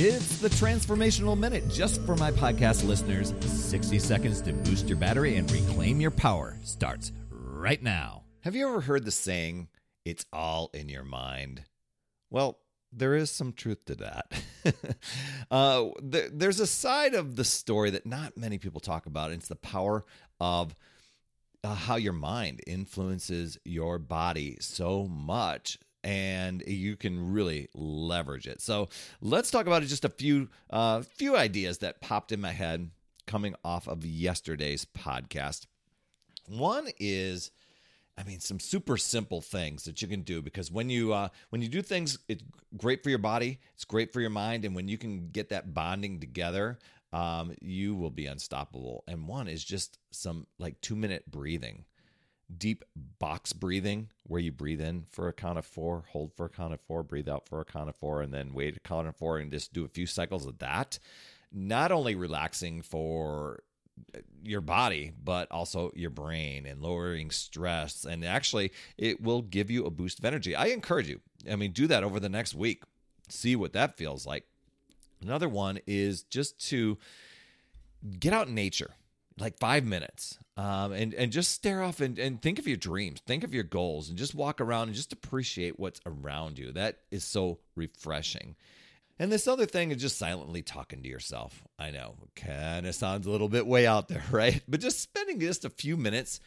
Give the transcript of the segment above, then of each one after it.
It's the Transformational Minute just for my podcast listeners. 60 seconds to boost your battery and reclaim your power starts right now. Have you ever heard the saying, it's all in your mind? Well, there is some truth to that. uh, there, there's a side of the story that not many people talk about. And it's the power of uh, how your mind influences your body so much and you can really leverage it. So let's talk about. Just a few uh, few ideas that popped in my head coming off of yesterday's podcast. One is, I mean, some super simple things that you can do because when you uh, when you do things, it's great for your body, it's great for your mind, and when you can get that bonding together, um, you will be unstoppable. And one is just some like two minute breathing deep box breathing where you breathe in for a count of four, hold for a count of four, breathe out for a count of four, and then wait a count of four and just do a few cycles of that. Not only relaxing for uh, your body, but also your brain and lowering stress. And actually, it will give you a boost of energy. I encourage you. I mean, do that over the next week. See what that feels like. Another one is just to get out in nature like five minutes um, and and just stare off and, and think of your dreams think of your goals and just walk around and just appreciate what's around you. That is so refreshing. And this other thing is just silently talking to yourself. I know kind of sounds a little bit way out there right? But just spending just a few minutes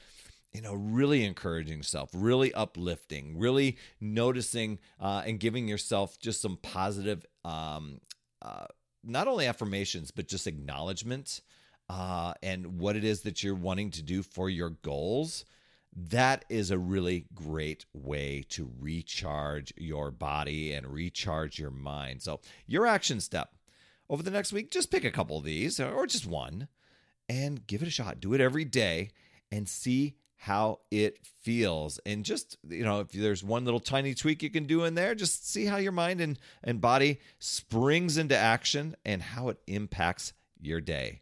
you know really encouraging yourself really uplifting really noticing uh, and giving yourself just some positive um, uh, not only affirmations but just acknowledgement uh, and what it is that you're wanting to do for your goals, that is a really great way to recharge your body and recharge your mind. So, your action step over the next week, just pick a couple of these or just one and give it a shot. Do it every day and see how it feels. And just, you know, if there's one little tiny tweak you can do in there, just see how your mind and, and body springs into action and how it impacts your day.